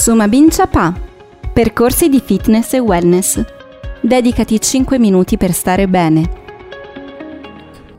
Sumabin Chapa. Percorsi di fitness e wellness. Dedicati 5 minuti per stare bene.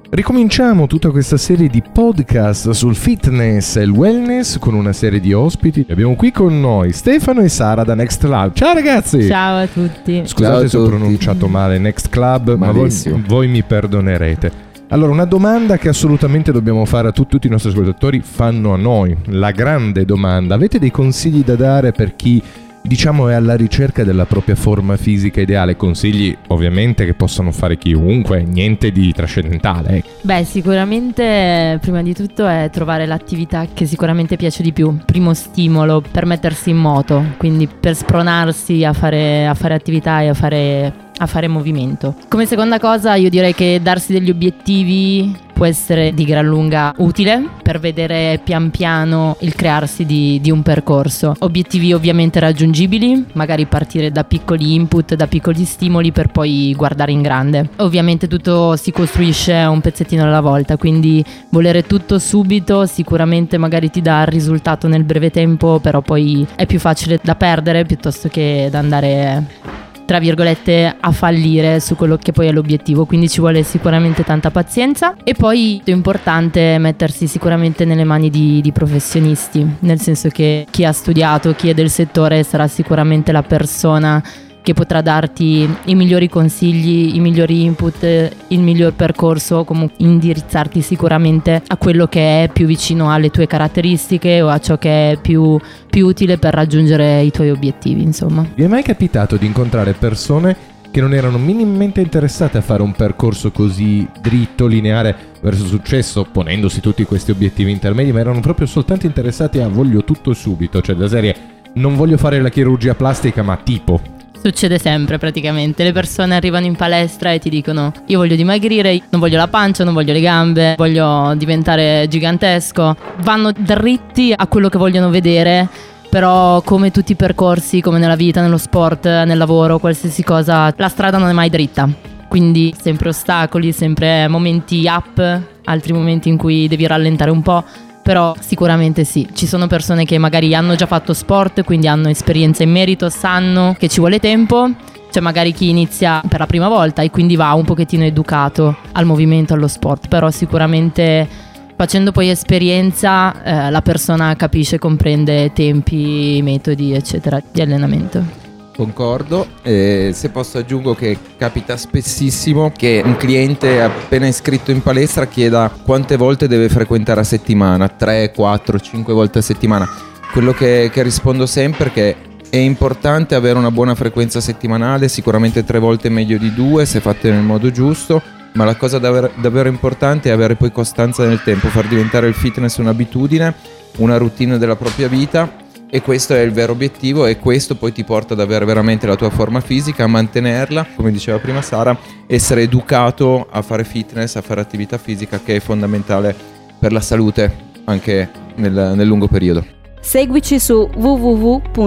Ricominciamo tutta questa serie di podcast sul fitness e il wellness con una serie di ospiti. Abbiamo qui con noi Stefano e Sara da Next Club. Ciao ragazzi! Ciao a tutti. Scusate Ciao a se ho tutti. pronunciato male Next Club, ma voi, Malissimo. voi mi perdonerete. Allora, una domanda che assolutamente dobbiamo fare a tu- tutti i nostri ascoltatori fanno a noi. La grande domanda. Avete dei consigli da dare per chi, diciamo, è alla ricerca della propria forma fisica ideale? Consigli ovviamente che possano fare chiunque, niente di trascendentale. ecco. Beh, sicuramente prima di tutto è trovare l'attività che sicuramente piace di più. Primo stimolo per mettersi in moto, quindi per spronarsi a fare, a fare attività e a fare, a fare movimento. Come seconda cosa io direi che darsi degli obiettivi può essere di gran lunga utile per vedere pian piano il crearsi di, di un percorso. Obiettivi ovviamente raggiungibili, magari partire da piccoli input, da piccoli stimoli per poi guardare in grande. Ovviamente tutto si costruisce un pezzettino alla volta, quindi volere tutto subito sicuramente magari ti dà il risultato nel breve tempo, però poi è più facile da perdere piuttosto che da andare tra virgolette a fallire su quello che poi è l'obiettivo. Quindi ci vuole sicuramente tanta pazienza. E poi è importante mettersi sicuramente nelle mani di, di professionisti nel senso che chi ha studiato chi è del settore sarà sicuramente la persona che potrà darti i migliori consigli, i migliori input, il miglior percorso, comunque indirizzarti sicuramente a quello che è più vicino alle tue caratteristiche o a ciò che è più, più utile per raggiungere i tuoi obiettivi, insomma. Vi è mai capitato di incontrare persone che non erano minimamente interessate a fare un percorso così dritto, lineare verso il successo, ponendosi tutti questi obiettivi intermedi, ma erano proprio soltanto interessati a voglio tutto subito, cioè da serie non voglio fare la chirurgia plastica, ma tipo. Succede sempre praticamente, le persone arrivano in palestra e ti dicono io voglio dimagrire, non voglio la pancia, non voglio le gambe, voglio diventare gigantesco, vanno dritti a quello che vogliono vedere, però come tutti i percorsi, come nella vita, nello sport, nel lavoro, qualsiasi cosa, la strada non è mai dritta. Quindi sempre ostacoli, sempre momenti up, altri momenti in cui devi rallentare un po'. Però sicuramente sì, ci sono persone che magari hanno già fatto sport, quindi hanno esperienza in merito, sanno che ci vuole tempo. C'è magari chi inizia per la prima volta e quindi va un pochettino educato al movimento, allo sport, però sicuramente facendo poi esperienza eh, la persona capisce, comprende tempi, metodi, eccetera, di allenamento. Concordo, e se posso aggiungo che capita spessissimo che un cliente appena iscritto in palestra chieda quante volte deve frequentare a settimana, 3, 4, 5 volte a settimana. Quello che, che rispondo sempre è che è importante avere una buona frequenza settimanale, sicuramente tre volte meglio di due se fatte nel modo giusto, ma la cosa davvero, davvero importante è avere poi costanza nel tempo, far diventare il fitness un'abitudine, una routine della propria vita e questo è il vero obiettivo e questo poi ti porta ad avere veramente la tua forma fisica, a mantenerla, come diceva prima Sara, essere educato a fare fitness, a fare attività fisica che è fondamentale per la salute anche nel, nel lungo periodo. Seguici su www.mboom.it.